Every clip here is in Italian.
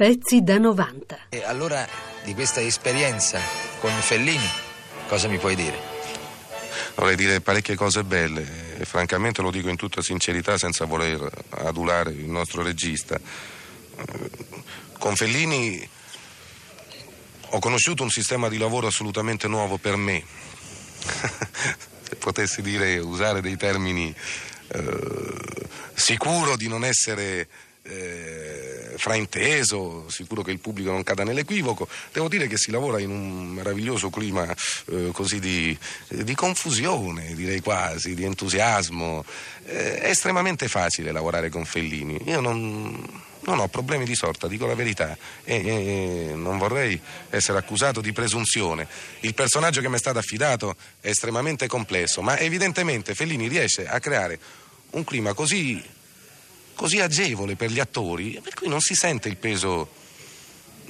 Pezzi da 90. E allora di questa esperienza con Fellini cosa mi puoi dire? Vorrei dire parecchie cose belle e francamente lo dico in tutta sincerità senza voler adulare il nostro regista. Con Fellini ho conosciuto un sistema di lavoro assolutamente nuovo per me. Se potessi dire, usare dei termini eh, sicuro di non essere eh, frainteso, sicuro che il pubblico non cada nell'equivoco. Devo dire che si lavora in un meraviglioso clima eh, così di, di, confusione, direi quasi, di entusiasmo. Eh, è estremamente facile lavorare con Fellini. Io non non ho problemi di sorta, dico la verità e, e, non vorrei essere accusato di presunzione. Il personaggio che mi è stato affidato è estremamente complesso, ma evidentemente Fellini riesce a creare un clima così, così agevole per gli attori, per cui non si sente il peso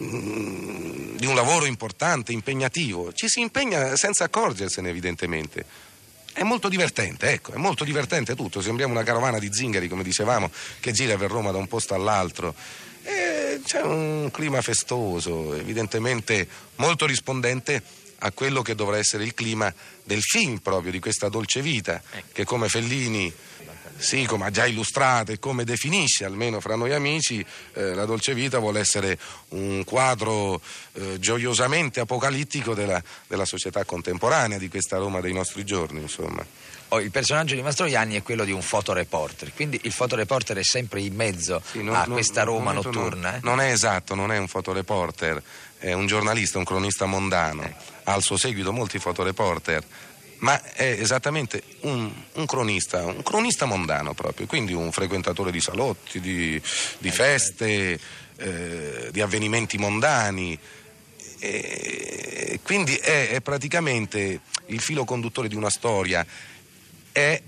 mm, di un lavoro importante, impegnativo. Ci si impegna senza accorgersene, evidentemente. È molto divertente, ecco, è molto divertente tutto. Sembriamo una carovana di zingari, come dicevamo, che gira per Roma da un posto all'altro. E c'è un clima festoso, evidentemente molto rispondente a quello che dovrà essere il clima del film proprio di questa dolce vita, ecco. che come Fellini sì, come ha già illustrato e come definisce, almeno fra noi amici, eh, la dolce vita vuole essere un quadro eh, gioiosamente apocalittico della, della, società contemporanea, di questa Roma dei nostri giorni, insomma. Oh, il personaggio di Mastroianni è quello di un fotoreporter, quindi il fotoreporter è sempre in mezzo sì, non, a non, questa Roma notturna. Non, eh? non, è esatto, non è un fotoreporter, è un giornalista, un cronista mondano. Ecco. Ha al suo seguito molti fotoreporter ma è esattamente un, un, cronista, un cronista mondano proprio, quindi un frequentatore di salotti, di, di feste, eh, di avvenimenti mondani. E quindi è, è, praticamente il filo conduttore di una storia, è,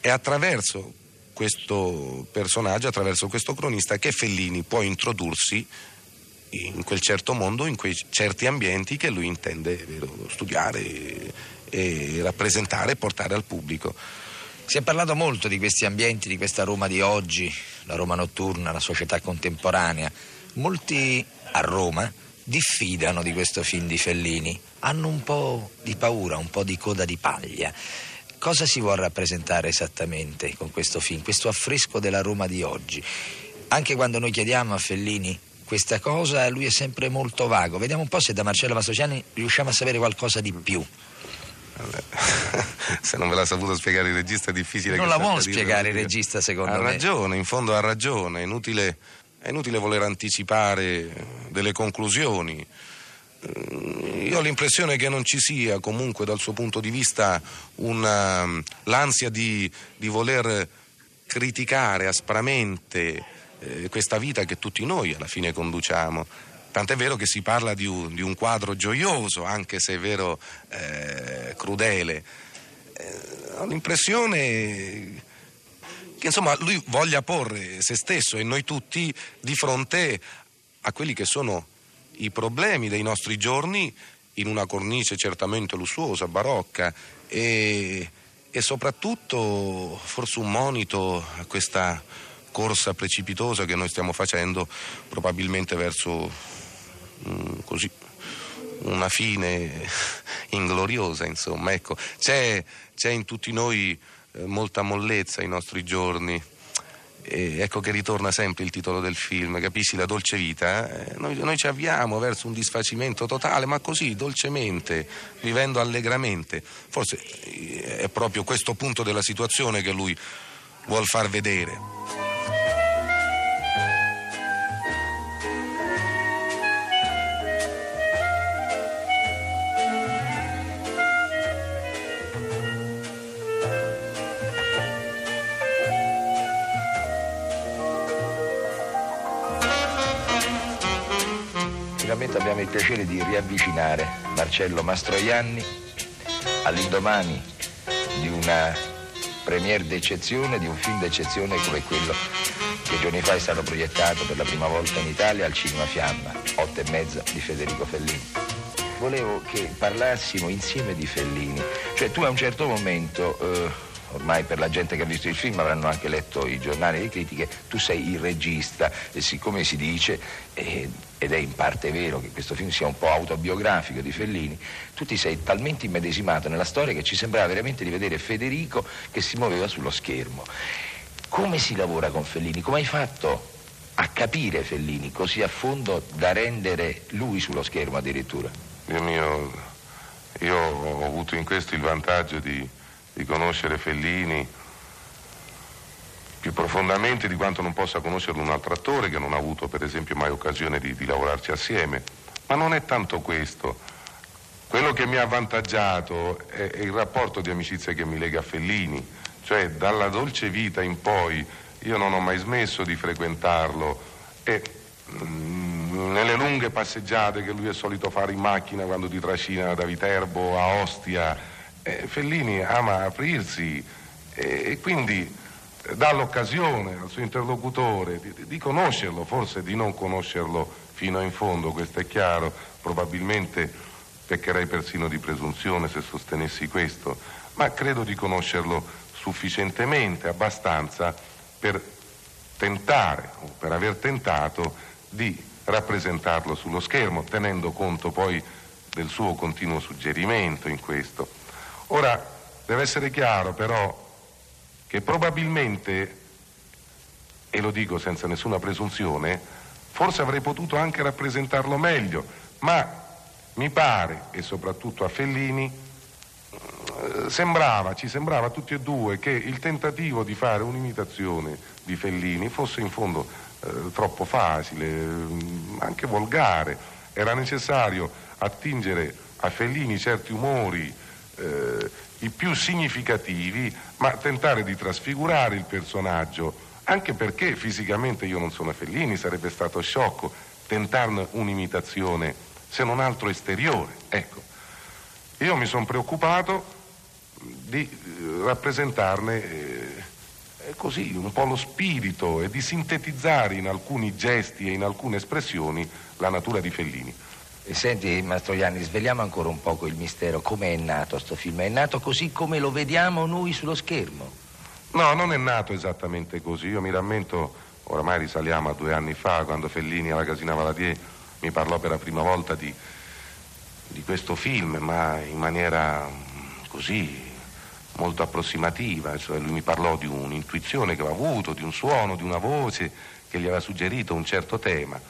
è attraverso questo personaggio, attraverso questo cronista che Fellini può introdursi in quel certo mondo, in quei certi ambienti che lui intende vero, studiare e rappresentare e portare al pubblico. Si è parlato molto di questi ambienti, di questa Roma di oggi, la Roma notturna, la società contemporanea. Molti a Roma diffidano di questo film di Fellini, hanno un po' di paura, un po' di coda di paglia. Cosa si vuole rappresentare esattamente con questo film, questo affresco della Roma di oggi? Anche quando noi chiediamo a Fellini questa cosa, lui è sempre molto vago. Vediamo un po' se da Marcello Mastrociani riusciamo a sapere qualcosa di più. Se non ve l'ha saputo spiegare il regista è difficile. Non la vuole spiegare il regista secondo ha me. Ha ragione, in fondo ha ragione, è inutile, è inutile voler anticipare delle conclusioni. Eh, io ho l'impressione che non ci sia comunque dal suo punto di vista una, l'ansia di, di voler criticare aspramente eh, questa vita che tutti noi alla fine conduciamo. Tant'è vero che si parla di un, di un quadro gioioso, anche se è vero eh, crudele. Eh, ho l'impressione che insomma lui voglia porre se stesso e noi tutti di fronte a quelli che sono i problemi dei nostri giorni in una cornice certamente lussuosa, barocca e, e soprattutto forse un monito a questa corsa precipitosa che noi stiamo facendo probabilmente verso così una fine ingloriosa, insomma. Ecco, c'è, c'è in tutti noi eh, molta mollezza ai nostri giorni. E ecco che ritorna sempre il titolo del film, capisci? La dolce vita. Eh? Noi, noi, ci avviamo verso un disfacimento totale, ma così, dolcemente, vivendo allegramente. Forse eh, è proprio questo punto della situazione che lui vuol far vedere. Finalmente abbiamo il piacere di riavvicinare Marcello Mastroianni all'indomani di una premiere d'eccezione, di un film d'eccezione come quello che giorni fa è stato proiettato per la prima volta in Italia al Cinema Fiamma, otto e mezza di Federico Fellini. Volevo che parlassimo insieme di Fellini, cioè tu a un certo momento eh, ormai per la gente che ha visto il film avranno anche letto i giornali e le critiche, tu sei il regista e siccome si dice, eh, ed è in parte vero che questo film sia un po' autobiografico di Fellini, tu ti sei talmente immedesimato nella storia che ci sembrava veramente di vedere Federico che si muoveva sullo schermo. Come si lavora con Fellini? Come hai fatto a capire Fellini così a fondo da rendere lui sullo schermo addirittura? Dio mio, io ho avuto in questo il vantaggio di di conoscere Fellini più profondamente di quanto non possa conoscerlo un altro attore che non ha avuto per esempio mai occasione di, di lavorarci assieme. Ma non è tanto questo. Quello che mi ha avvantaggiato è, è, il rapporto di amicizia che mi lega a Fellini, cioè dalla dolce vita in poi io non ho mai smesso di frequentarlo e mm, nelle lunghe passeggiate che lui è solito fare in macchina quando ti trascina da Viterbo a Ostia eh, Fellini ama aprirsi eh, e quindi dà l'occasione al suo interlocutore di, di, conoscerlo, forse di non conoscerlo fino in fondo, questo è chiaro, probabilmente peccherei persino di presunzione se sostenessi questo, ma credo di conoscerlo sufficientemente, abbastanza per tentare o per aver tentato di rappresentarlo sullo schermo, tenendo conto poi del suo continuo suggerimento in questo. Ora, deve essere chiaro però che probabilmente, e lo dico senza nessuna presunzione, forse avrei potuto anche rappresentarlo meglio, ma mi pare, e soprattutto a Fellini, sembrava, ci sembrava a tutti e due che il tentativo di fare un'imitazione di Fellini fosse in fondo eh, troppo facile, mm, anche volgare. Era necessario attingere a Fellini certi umori i più significativi, ma tentare di trasfigurare il personaggio, anche perché fisicamente io non sono Fellini, sarebbe stato sciocco tentarne un'imitazione, se non altro esteriore. Ecco, io mi sono preoccupato di eh, rappresentarne eh, così un po' lo spirito e di sintetizzare in alcuni gesti e in alcune espressioni la natura di Fellini. Senti Mastroianni, sveliamo ancora un poco il mistero, come è nato sto film? È nato così come lo vediamo noi sullo schermo? No, non è nato esattamente così. Io mi rammento, oramai risaliamo a due anni fa, quando Fellini alla Casina Valadier mi parlò per la prima volta di, di questo film, ma in maniera mm, così molto approssimativa, cioè lui mi parlò di un'intuizione che aveva avuto, di un suono, di una voce che gli aveva suggerito un certo tema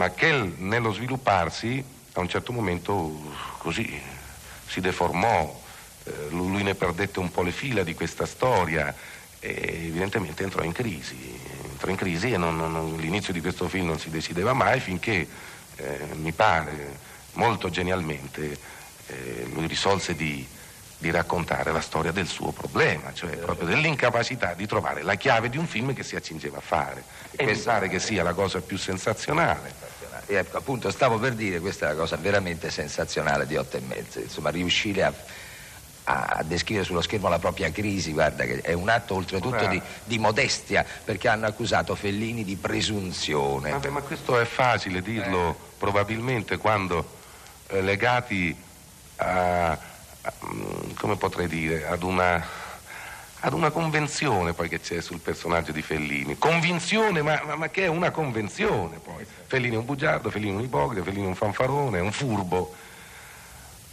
ma che nello svilupparsi a un certo momento così si deformò, eh, lui ne perdette un po' le fila di questa storia e evidentemente entrò in crisi, entrò in crisi e non, non, l'inizio di questo film non si decideva mai finché eh, mi pare molto genialmente eh, lui risolse di, di raccontare la storia del suo problema, cioè proprio dell'incapacità di trovare la chiave di un film che si accingeva a fare e pensare che sia la cosa più sensazionale. E ecco, appunto stavo per dire, questa è una cosa veramente sensazionale di otto e mezzo, insomma riuscire a, a descrivere sullo schermo la propria crisi, guarda che è un atto oltretutto di, di, modestia, perché hanno accusato Fellini di presunzione. Vabbè, ma questo è facile dirlo eh. probabilmente quando eh, legati a, come potrei dire, ad una ad una convenzione poi che c'è sul personaggio di Fellini. Convinzione, ma, ma, ma, che è una convenzione poi. Fellini è un bugiardo, Fellini è un ipocrita, Fellini è un fanfarone, è un furbo.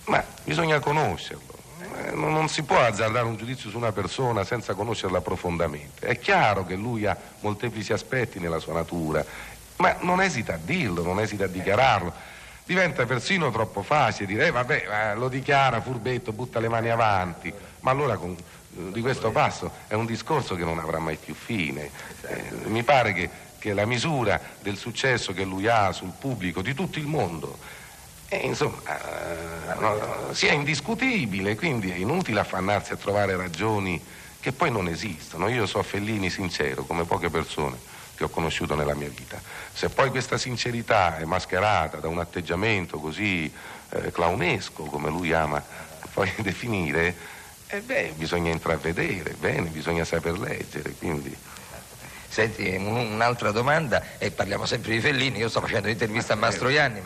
Ma bisogna conoscerlo. Eh, non si può azzardare un giudizio su una persona senza conoscerla profondamente. È chiaro che lui ha molteplici aspetti nella sua natura, ma non esita a dirlo, non esita a dichiararlo. Diventa persino troppo facile dire, eh, vabbè, lo dichiara, furbetto, butta le mani avanti. Ma allora con, di questo passo è un discorso che non avrà mai più fine. Eh, mi pare che, che, la misura del successo che lui ha sul pubblico di tutto il mondo eh, insomma, eh, no, sia indiscutibile, quindi è inutile affannarsi a trovare ragioni che poi non esistono. Io so Fellini sincero, come poche persone che ho conosciuto nella mia vita. Se poi questa sincerità è mascherata da un atteggiamento così eh, clownesco, come lui ama poi definire, e beh, bisogna intravedere, bene, bisogna saper leggere, quindi... Senti, un'altra domanda, e parliamo sempre di Fellini, io sto facendo un'intervista a Mastroianni,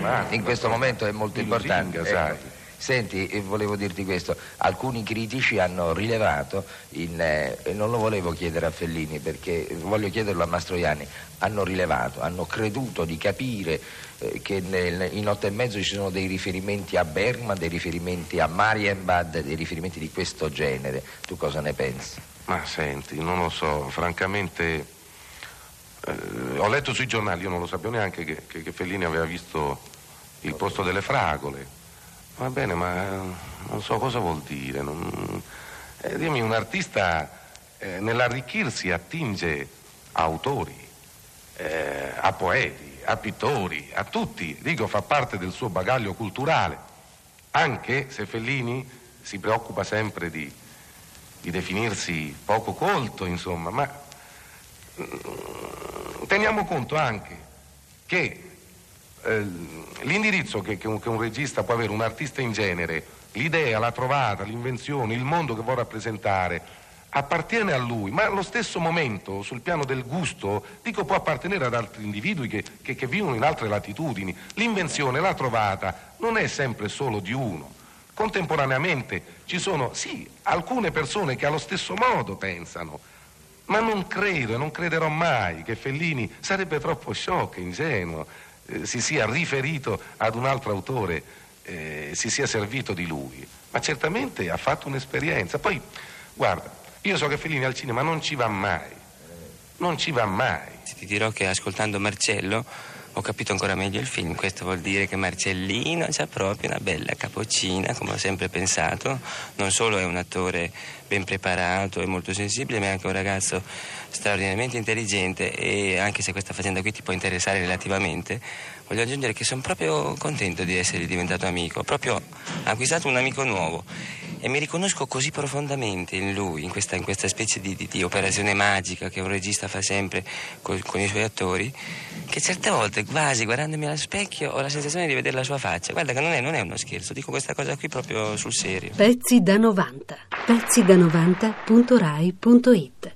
ma in questo momento è molto importante. Ecco, Senti, eh, volevo dirti questo, alcuni critici hanno rilevato, in, eh, non lo volevo chiedere a Fellini perché voglio chiederlo a Mastroianni, hanno rilevato, hanno creduto di capire eh, che nel, in otto e mezzo ci sono dei riferimenti a Bergman, dei riferimenti a Marienbad, dei riferimenti di questo genere. Tu cosa ne pensi? Ma senti, non lo so, francamente eh, ho letto sui giornali, io non lo sapevo neanche che, che, che Fellini aveva visto il posto delle fragole. Va bene, ma eh, non so cosa vuol dire. Non... Eh, dimmi, un artista eh, nell'arricchirsi attinge a autori, eh, a poeti, a pittori, a tutti. Dico, fa parte del suo bagaglio culturale. Anche se Fellini si preoccupa sempre di, di definirsi poco colto, insomma, ma teniamo conto anche che l'indirizzo che, che, un, che un regista può avere, un artista in genere, l'idea, la trovata, l'invenzione, il mondo che vuole rappresentare, appartiene a lui, ma allo stesso momento, sul piano del gusto, dico può appartenere ad altri individui che, che, che, vivono in altre latitudini. L'invenzione, la trovata, non è sempre solo di uno. Contemporaneamente ci sono, sì, alcune persone che allo stesso modo pensano, ma non credo e non crederò mai che Fellini sarebbe troppo sciocco, ingenuo, eh, si sia riferito ad un altro autore, eh, si sia servito di lui. Ma certamente ha fatto un'esperienza. Poi, guarda, io so che Fellini al cinema non ci va mai. Non ci va mai. Ti dirò che ascoltando Marcello ho capito ancora meglio il film. Questo vuol dire che Marcellino ha proprio una bella capocina, come ho sempre pensato. Non solo è un attore ben preparato e molto sensibile, ma è anche un ragazzo straordinariamente intelligente e anche se questa faccenda qui ti può interessare relativamente, voglio aggiungere che sono proprio contento di essere diventato amico, proprio acquistato un amico nuovo e mi riconosco così profondamente in lui, in questa, in questa specie di, di, di, operazione magica che un regista fa sempre con, con, i suoi attori, che certe volte quasi guardandomi allo specchio ho la sensazione di vedere la sua faccia. Guarda che non è, non è uno scherzo, dico questa cosa qui proprio sul serio. Pezzi da 90. Pezzi da 90.rai.it